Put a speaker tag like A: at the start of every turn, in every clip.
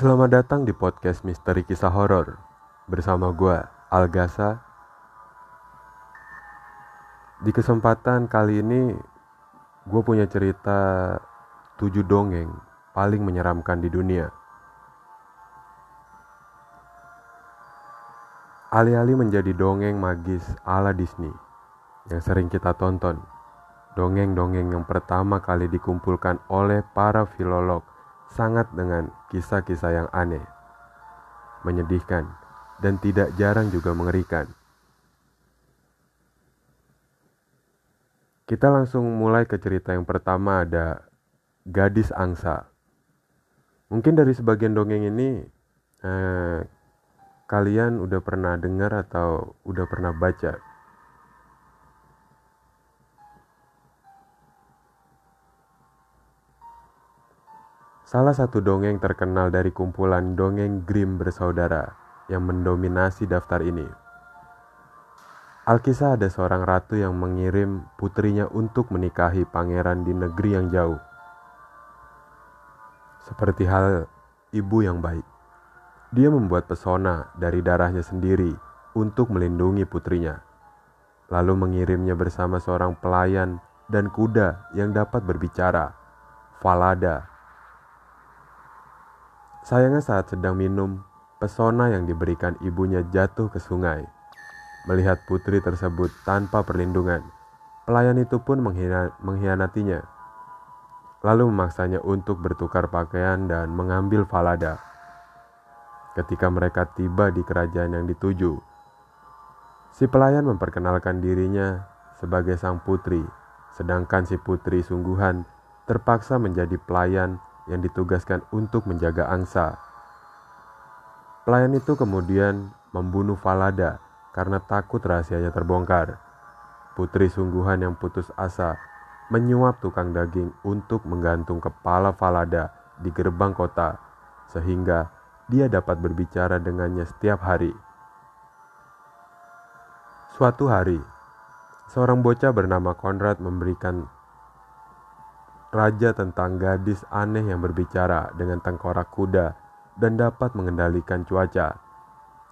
A: Selamat datang di podcast Misteri Kisah Horor bersama gue Algasa. Di kesempatan kali ini gue punya cerita tujuh dongeng paling menyeramkan di dunia. Alih-alih menjadi dongeng magis ala Disney yang sering kita tonton, dongeng-dongeng yang pertama kali dikumpulkan oleh para filolog sangat dengan kisah-kisah yang aneh, menyedihkan, dan tidak jarang juga mengerikan. Kita langsung mulai ke cerita yang pertama ada Gadis Angsa. Mungkin dari sebagian dongeng ini eh, kalian udah pernah dengar atau udah pernah baca Salah satu dongeng terkenal dari kumpulan dongeng Grimm bersaudara yang mendominasi daftar ini. Alkisah ada seorang ratu yang mengirim putrinya untuk menikahi pangeran di negeri yang jauh. Seperti hal ibu yang baik. Dia membuat pesona dari darahnya sendiri untuk melindungi putrinya. Lalu mengirimnya bersama seorang pelayan dan kuda yang dapat berbicara, Falada Sayangnya saat sedang minum, pesona yang diberikan ibunya jatuh ke sungai. Melihat putri tersebut tanpa perlindungan, pelayan itu pun mengkhianatinya. Lalu memaksanya untuk bertukar pakaian dan mengambil falada. Ketika mereka tiba di kerajaan yang dituju, si pelayan memperkenalkan dirinya sebagai sang putri, sedangkan si putri sungguhan terpaksa menjadi pelayan yang ditugaskan untuk menjaga angsa. Pelayan itu kemudian membunuh Falada karena takut rahasianya terbongkar. Putri sungguhan yang putus asa menyuap tukang daging untuk menggantung kepala Falada di gerbang kota sehingga dia dapat berbicara dengannya setiap hari. Suatu hari, seorang bocah bernama Konrad memberikan raja tentang gadis aneh yang berbicara dengan tengkorak kuda dan dapat mengendalikan cuaca.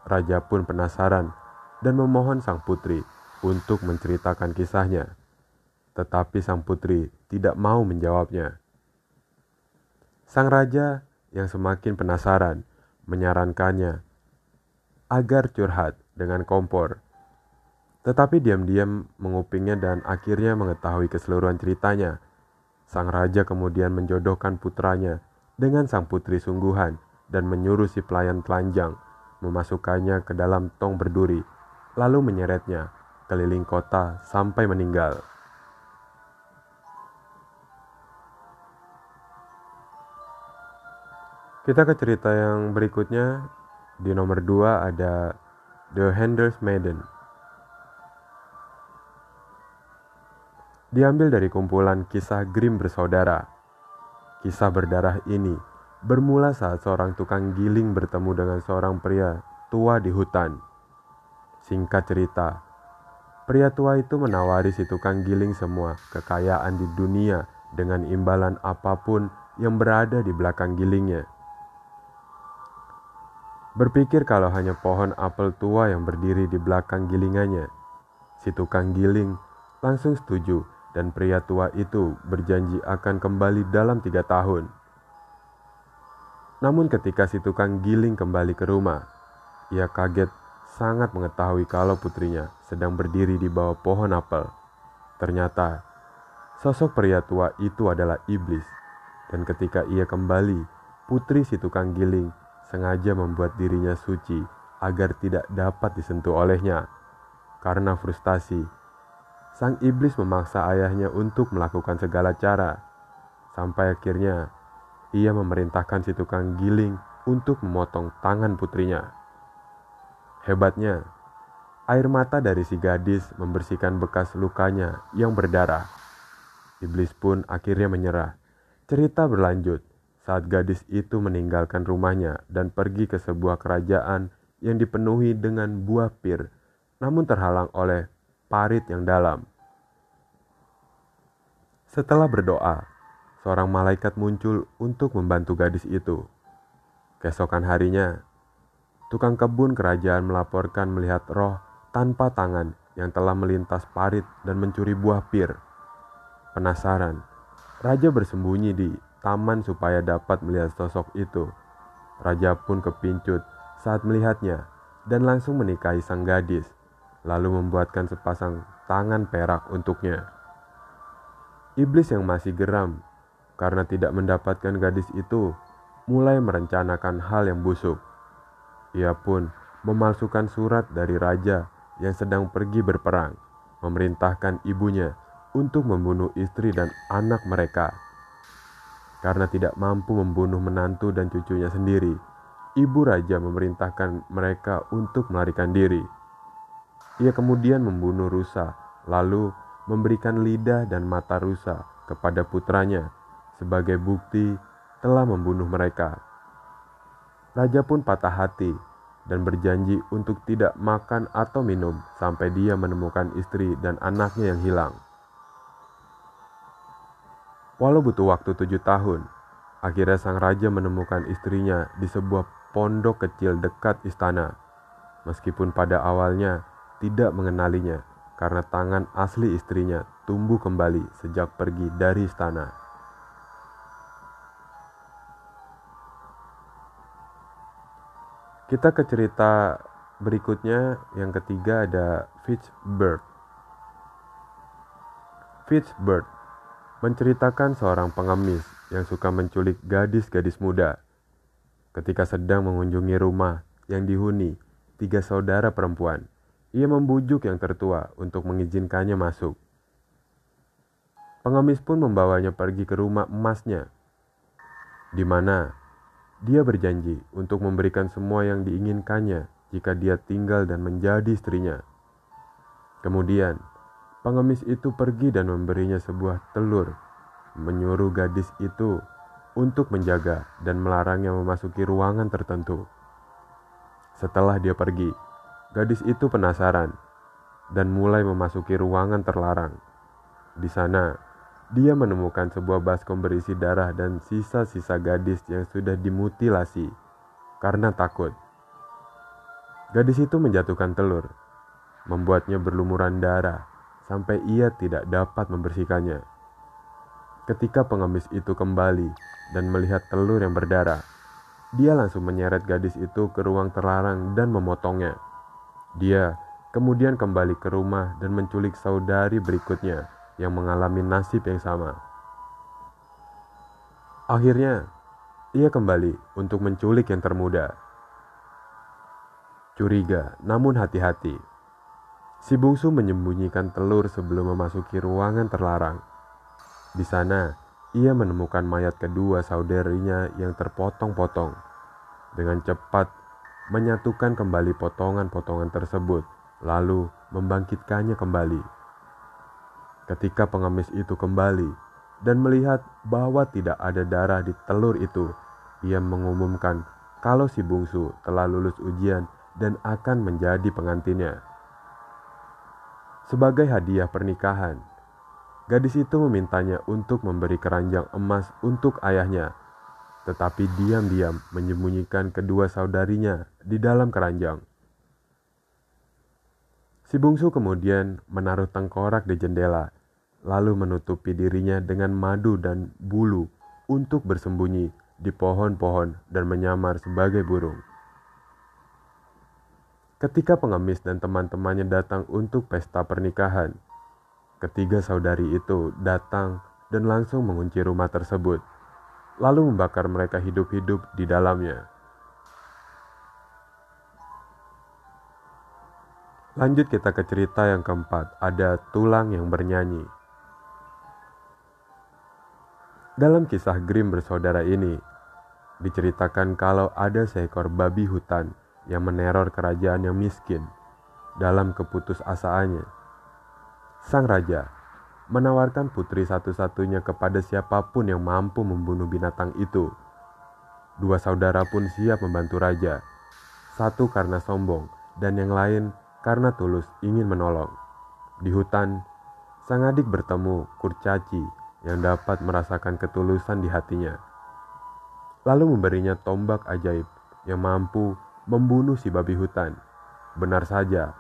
A: Raja pun penasaran dan memohon sang putri untuk menceritakan kisahnya. Tetapi sang putri tidak mau menjawabnya. Sang raja yang semakin penasaran menyarankannya agar curhat dengan kompor. Tetapi diam-diam mengupingnya dan akhirnya mengetahui keseluruhan ceritanya Sang raja kemudian menjodohkan putranya dengan sang putri sungguhan dan menyuruh si pelayan telanjang memasukkannya ke dalam tong berduri, lalu menyeretnya keliling kota sampai meninggal. Kita ke cerita yang berikutnya. Di nomor dua ada The Handers Maiden. Diambil dari kumpulan kisah Grimm bersaudara. Kisah berdarah ini bermula saat seorang tukang giling bertemu dengan seorang pria tua di hutan. Singkat cerita, pria tua itu menawari si tukang giling semua kekayaan di dunia dengan imbalan apa pun yang berada di belakang gilingnya. Berpikir kalau hanya pohon apel tua yang berdiri di belakang gilingannya, si tukang giling langsung setuju dan pria tua itu berjanji akan kembali dalam tiga tahun. Namun ketika si tukang giling kembali ke rumah, ia kaget sangat mengetahui kalau putrinya sedang berdiri di bawah pohon apel. Ternyata, sosok pria tua itu adalah iblis. Dan ketika ia kembali, putri si tukang giling sengaja membuat dirinya suci agar tidak dapat disentuh olehnya. Karena frustasi, Sang iblis memaksa ayahnya untuk melakukan segala cara, sampai akhirnya ia memerintahkan si tukang giling untuk memotong tangan putrinya. Hebatnya, air mata dari si gadis membersihkan bekas lukanya yang berdarah. Iblis pun akhirnya menyerah. Cerita berlanjut saat gadis itu meninggalkan rumahnya dan pergi ke sebuah kerajaan yang dipenuhi dengan buah pir, namun terhalang oleh parit yang dalam. Setelah berdoa, seorang malaikat muncul untuk membantu gadis itu. Keesokan harinya, tukang kebun kerajaan melaporkan melihat roh tanpa tangan yang telah melintas parit dan mencuri buah pir. Penasaran, raja bersembunyi di taman supaya dapat melihat sosok itu. Raja pun kepincut saat melihatnya dan langsung menikahi sang gadis, lalu membuatkan sepasang tangan perak untuknya. Iblis yang masih geram karena tidak mendapatkan gadis itu mulai merencanakan hal yang busuk. Ia pun memalsukan surat dari raja yang sedang pergi berperang, memerintahkan ibunya untuk membunuh istri dan anak mereka. Karena tidak mampu membunuh menantu dan cucunya sendiri, ibu raja memerintahkan mereka untuk melarikan diri. Ia kemudian membunuh rusa, lalu memberikan lidah dan mata rusa kepada putranya sebagai bukti telah membunuh mereka. Raja pun patah hati dan berjanji untuk tidak makan atau minum sampai dia menemukan istri dan anaknya yang hilang. Walau butuh waktu tujuh tahun, akhirnya sang raja menemukan istrinya di sebuah pondok kecil dekat istana. Meskipun pada awalnya tidak mengenalinya karena tangan asli istrinya tumbuh kembali sejak pergi dari istana. Kita ke cerita berikutnya, yang ketiga ada Fitzbird. Fitzbird menceritakan seorang pengemis yang suka menculik gadis-gadis muda. Ketika sedang mengunjungi rumah yang dihuni tiga saudara perempuan, ia membujuk yang tertua untuk mengizinkannya masuk. Pengemis pun membawanya pergi ke rumah emasnya, di mana dia berjanji untuk memberikan semua yang diinginkannya jika dia tinggal dan menjadi istrinya. Kemudian, pengemis itu pergi dan memberinya sebuah telur, menyuruh gadis itu untuk menjaga dan melarangnya memasuki ruangan tertentu. Setelah dia pergi, gadis itu penasaran dan mulai memasuki ruangan terlarang. Di sana, dia menemukan sebuah baskom berisi darah dan sisa-sisa gadis yang sudah dimutilasi karena takut. Gadis itu menjatuhkan telur, membuatnya berlumuran darah sampai ia tidak dapat membersihkannya. Ketika pengemis itu kembali dan melihat telur yang berdarah, dia langsung menyeret gadis itu ke ruang terlarang dan memotongnya. Dia kemudian kembali ke rumah dan menculik saudari berikutnya yang mengalami nasib yang sama. Akhirnya, ia kembali untuk menculik yang termuda. Curiga, namun hati-hati. Si bungsu menyembunyikan telur sebelum memasuki ruangan terlarang. Di sana, ia menemukan mayat kedua saudarinya yang terpotong-potong. Dengan cepat, menyatukan kembali potongan-potongan tersebut, lalu membangkitkannya kembali. Ketika pengemis itu kembali dan melihat bahwa tidak ada darah di telur itu, ia mengumumkan kalau si bungsu telah lulus ujian dan akan menjadi pengantinnya. Sebagai hadiah pernikahan, gadis itu memintanya untuk memberi keranjang emas untuk ayahnya, tetapi diam-diam menyembunyikan kedua saudarinya di dalam keranjang. Si bungsu kemudian menaruh tengkorak di jendela lalu menutupi dirinya dengan madu dan bulu untuk bersembunyi di pohon-pohon dan menyamar sebagai burung. Ketika pengemis dan teman-temannya datang untuk pesta pernikahan, ketiga saudari itu datang dan langsung mengunci rumah tersebut, lalu membakar mereka hidup-hidup di dalamnya. Lanjut kita ke cerita yang keempat, ada tulang yang bernyanyi. Dalam kisah Grimm bersaudara ini, diceritakan kalau ada seekor babi hutan yang meneror kerajaan yang miskin dalam keputusasaannya. Sang raja menawarkan putri satu-satunya kepada siapa pun yang mampu membunuh binatang itu. Dua saudara pun siap membantu raja, satu karena sombong dan yang lain karena tulus ingin menolong. Di hutan, sang adik bertemu kurcaci yang dapat merasakan ketulusan di hatinya, lalu memberinya tombak ajaib yang mampu membunuh si babi hutan. Benar saja,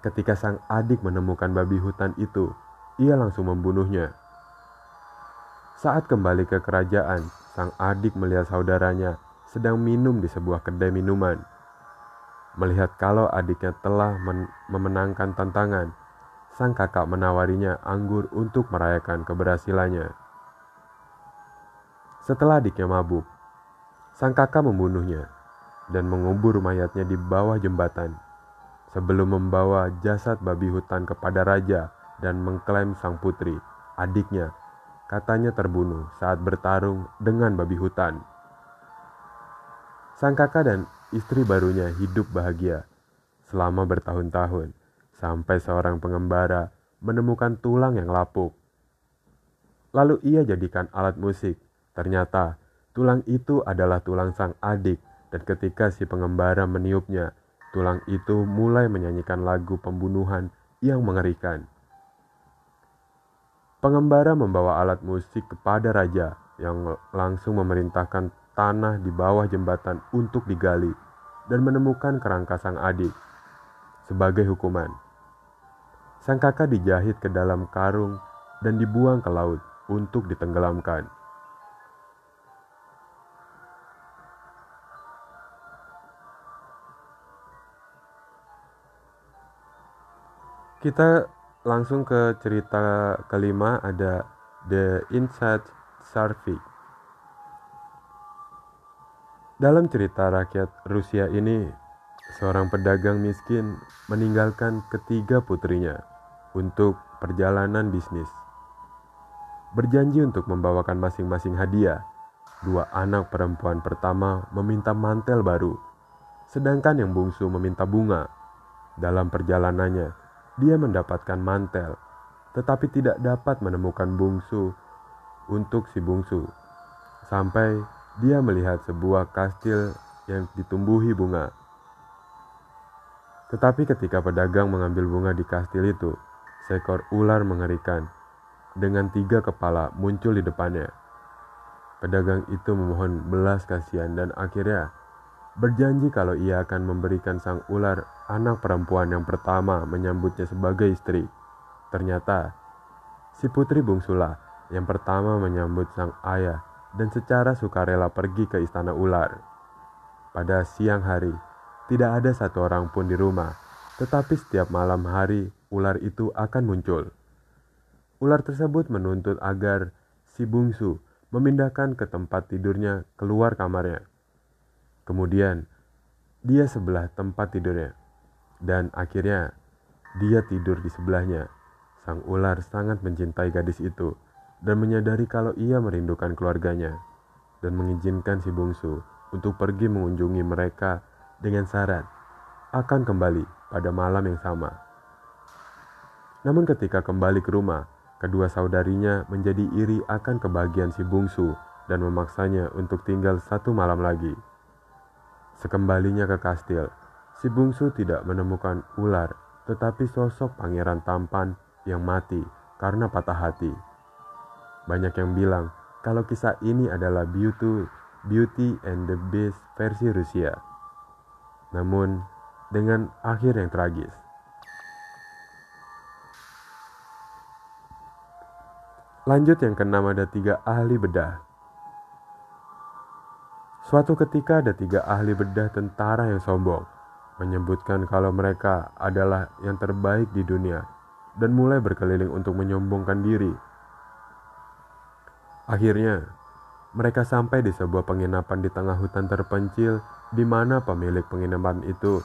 A: ketika sang adik menemukan babi hutan itu, ia langsung membunuhnya. Saat kembali ke kerajaan, sang adik melihat saudaranya sedang minum di sebuah kedai minuman. Melihat kalau adiknya telah men memenangkan tantangan, sang kakak menawarinya anggur untuk merayakan keberhasilannya. Setelah adiknya mabuk, sang kakak membunuhnya dan mengubur mayatnya di bawah jembatan sebelum membawa jasad babi hutan kepada raja dan mengklaim sang putri, adiknya, katanya terbunuh saat bertarung dengan babi hutan. Sang kakak dan istri barunya hidup bahagia selama bertahun-tahun sampai seorang pengembara menemukan tulang yang lapuk. Lalu ia jadikan alat musik. Ternyata tulang itu adalah tulang sang adik dan ketika si pengembara meniupnya, tulang itu mulai menyanyikan lagu pembunuhan yang mengerikan. Pengembara membawa alat musik kepada raja yang langsung memerintahkan tanah di bawah jembatan untuk digali dan menemukan kerangka sang adik sebagai hukuman. Sang kakak dijahit ke dalam karung dan dibuang ke laut untuk ditenggelamkan. Kita langsung ke cerita kelima ada The Inside Survey. Dalam cerita rakyat Rusia ini, seorang pedagang miskin meninggalkan ketiga putrinya untuk perjalanan bisnis. Berjanji untuk membawakan masing-masing hadiah. Dua anak perempuan pertama meminta mantel baru, sedangkan yang bungsu meminta bunga. Dalam perjalanannya, dia mendapatkan mantel, tetapi tidak dapat menemukan bungsu untuk si bungsu. Sampai dia melihat sebuah kastil yang ditumbuhi bunga. Tetapi ketika pedagang mengambil bunga di kastil itu, seekor ular mengerikan dengan tiga kepala muncul di depannya. Pedagang itu memohon belas kasihan dan akhirnya berjanji kalau ia akan memberikan sang ular anak perempuan yang pertama menyambutnya sebagai istri. Ternyata, si putri bungsulah yang pertama menyambut sang ayah dan secara sukarela pergi ke istana ular. Pada siang hari, tidak ada satu orang pun di rumah, tetapi setiap malam hari ular itu akan muncul. Ular tersebut menuntut agar si bungsu memindahkan ke tempat tidurnya keluar kamarnya. Kemudian dia sebelah tempat tidurnya dan akhirnya dia tidur di sebelahnya. Sang ular sangat mencintai gadis itu dan menyadari kalau ia merindukan keluarganya dan mengizinkan si bungsu untuk pergi mengunjungi mereka dengan syarat akan kembali pada malam yang sama. Namun ketika kembali ke rumah, kedua saudarinya menjadi iri akan kebahagiaan si bungsu dan memaksanya untuk tinggal satu malam lagi. Sekembalinya ke kastil, si bungsu tidak menemukan ular, tetapi sosok pangeran tampan yang mati karena patah hati. Banyak yang bilang kalau kisah ini adalah Beauty, Beauty and the Beast versi Rusia. Namun, dengan akhir yang tragis. Lanjut yang keenam ada tiga ahli bedah Suatu ketika ada tiga ahli bedah tentara yang sombong, menyebutkan kalau mereka adalah yang terbaik di dunia dan mulai berkeliling untuk menyombongkan diri. Akhirnya, mereka sampai di sebuah penginapan di tengah hutan terpencil di mana pemilik penginapan itu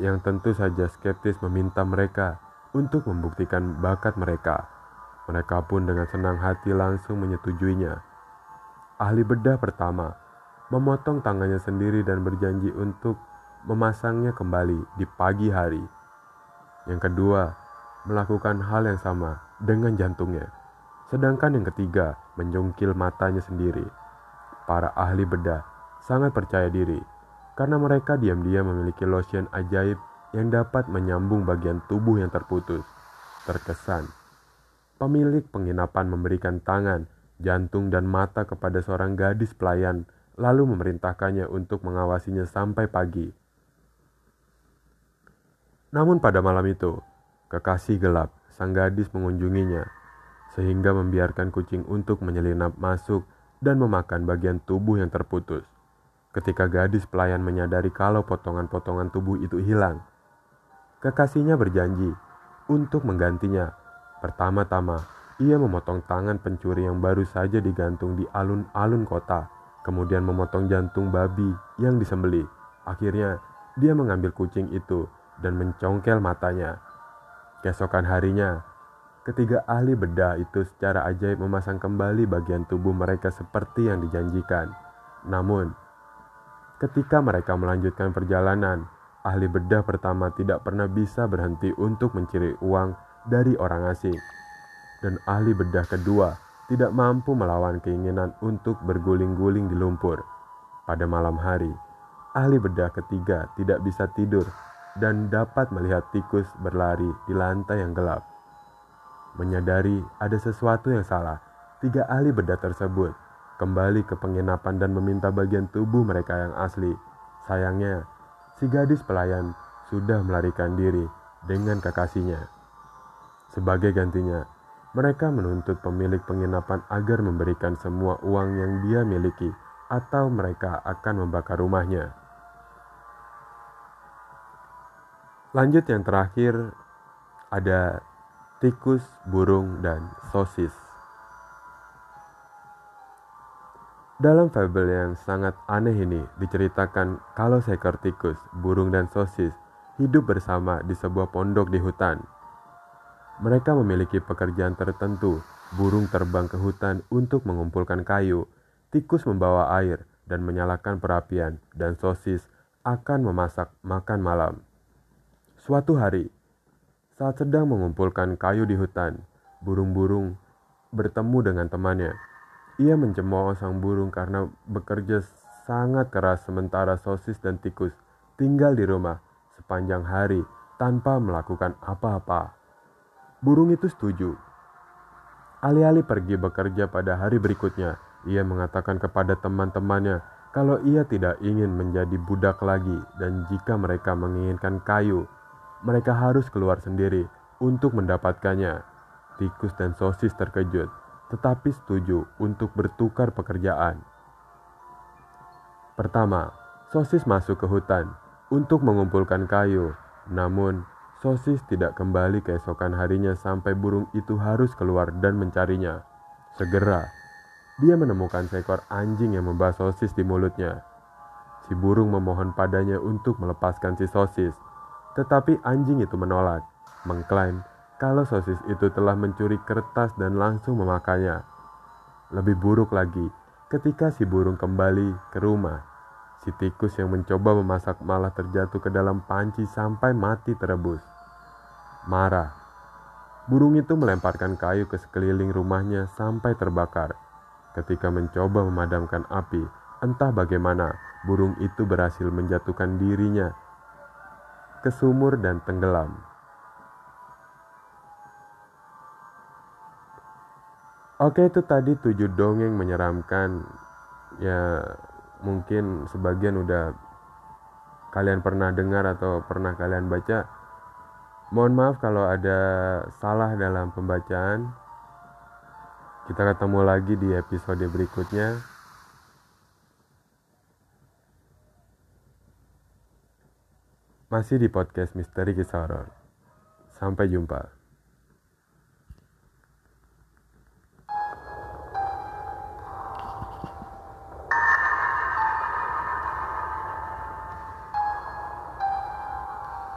A: yang tentu saja skeptis meminta mereka untuk membuktikan bakat mereka. Mereka pun dengan senang hati langsung menyetujuinya. Ahli bedah pertama memotong tangannya sendiri dan berjanji untuk memasangnya kembali di pagi hari. Yang kedua, melakukan hal yang sama dengan jantungnya. Sedangkan yang ketiga, menjungkil matanya sendiri. Para ahli bedah sangat percaya diri karena mereka diam-diam memiliki lotion ajaib yang dapat menyambung bagian tubuh yang terputus. Terkesan, pemilik penginapan memberikan tangan, jantung, dan mata kepada seorang gadis pelayan lalu memerintahkannya untuk mengawasinya sampai pagi. Namun pada malam itu, kekasih gelap, sang gadis mengunjunginya, sehingga membiarkan kucing untuk menyelinap masuk dan memakan bagian tubuh yang terputus. Ketika gadis pelayan menyadari kalau potongan-potongan tubuh itu hilang, kekasihnya berjanji untuk menggantinya. Pertama-tama, ia memotong tangan pencuri yang baru saja digantung di alun-alun kota, kemudian memotong jantung babi yang disembeli. Akhirnya, dia mengambil kucing itu dan mencongkel matanya. Keesokan harinya, ketiga ahli bedah itu secara ajaib memasang kembali bagian tubuh mereka seperti yang dijanjikan. Namun, ketika mereka melanjutkan perjalanan, ahli bedah pertama tidak pernah bisa berhenti untuk mencari uang dari orang asing dan ahli bedah kedua tidak mampu melawan keinginan untuk berguling-guling di lumpur. Pada malam hari, ahli bedah ketiga tidak bisa tidur dan dapat melihat tikus berlari di lantai yang gelap. Menyadari ada sesuatu yang salah, tiga ahli bedah tersebut kembali ke penginapan dan meminta bagian tubuh mereka yang asli. Sayangnya, si gadis pelayan sudah melarikan diri dengan kekasihnya. Sebagai gantinya, mereka menuntut pemilik penginapan agar memberikan semua uang yang dia miliki, atau mereka akan membakar rumahnya. Lanjut yang terakhir, ada tikus, burung, dan sosis. Dalam fabel yang sangat aneh ini diceritakan kalau seekor tikus, burung, dan sosis hidup bersama di sebuah pondok di hutan. Mereka memiliki pekerjaan tertentu. Burung terbang ke hutan untuk mengumpulkan kayu, tikus membawa air dan menyalakan perapian, dan sosis akan memasak makan malam. Suatu hari, saat sedang mengumpulkan kayu di hutan, burung-burung bertemu dengan temannya. Ia mencemooh sang burung karena bekerja sangat keras sementara sosis dan tikus tinggal di rumah sepanjang hari tanpa melakukan apa-apa. Burung itu setuju. Alih-alih pergi bekerja pada hari berikutnya, ia mengatakan kepada teman-temannya kalau ia tidak ingin menjadi budak lagi dan jika mereka menginginkan kayu, mereka harus keluar sendiri untuk mendapatkannya. Tikus dan sosis terkejut, tetapi setuju untuk bertukar pekerjaan. Pertama, sosis masuk ke hutan untuk mengumpulkan kayu, namun Sosis tidak kembali keesokan harinya sampai burung itu harus keluar dan mencarinya. Segera, dia menemukan seekor anjing yang membahas sosis di mulutnya. Si burung memohon padanya untuk melepaskan si sosis, tetapi anjing itu menolak, mengklaim kalau sosis itu telah mencuri kertas dan langsung memakannya. Lebih buruk lagi, ketika si burung kembali ke rumah, Si tikus yang mencoba memasak malah terjatuh ke dalam panci sampai mati terebus. Marah, burung itu melemparkan kayu ke sekeliling rumahnya sampai terbakar. Ketika mencoba memadamkan api, entah bagaimana burung itu berhasil menjatuhkan dirinya ke sumur dan tenggelam. Oke itu tadi tujuh dongeng menyeramkan ya mungkin sebagian udah kalian pernah dengar atau pernah kalian baca. Mohon maaf kalau ada salah dalam pembacaan. Kita ketemu lagi di episode berikutnya. Masih di podcast Misteri Kisah Horor. Sampai jumpa.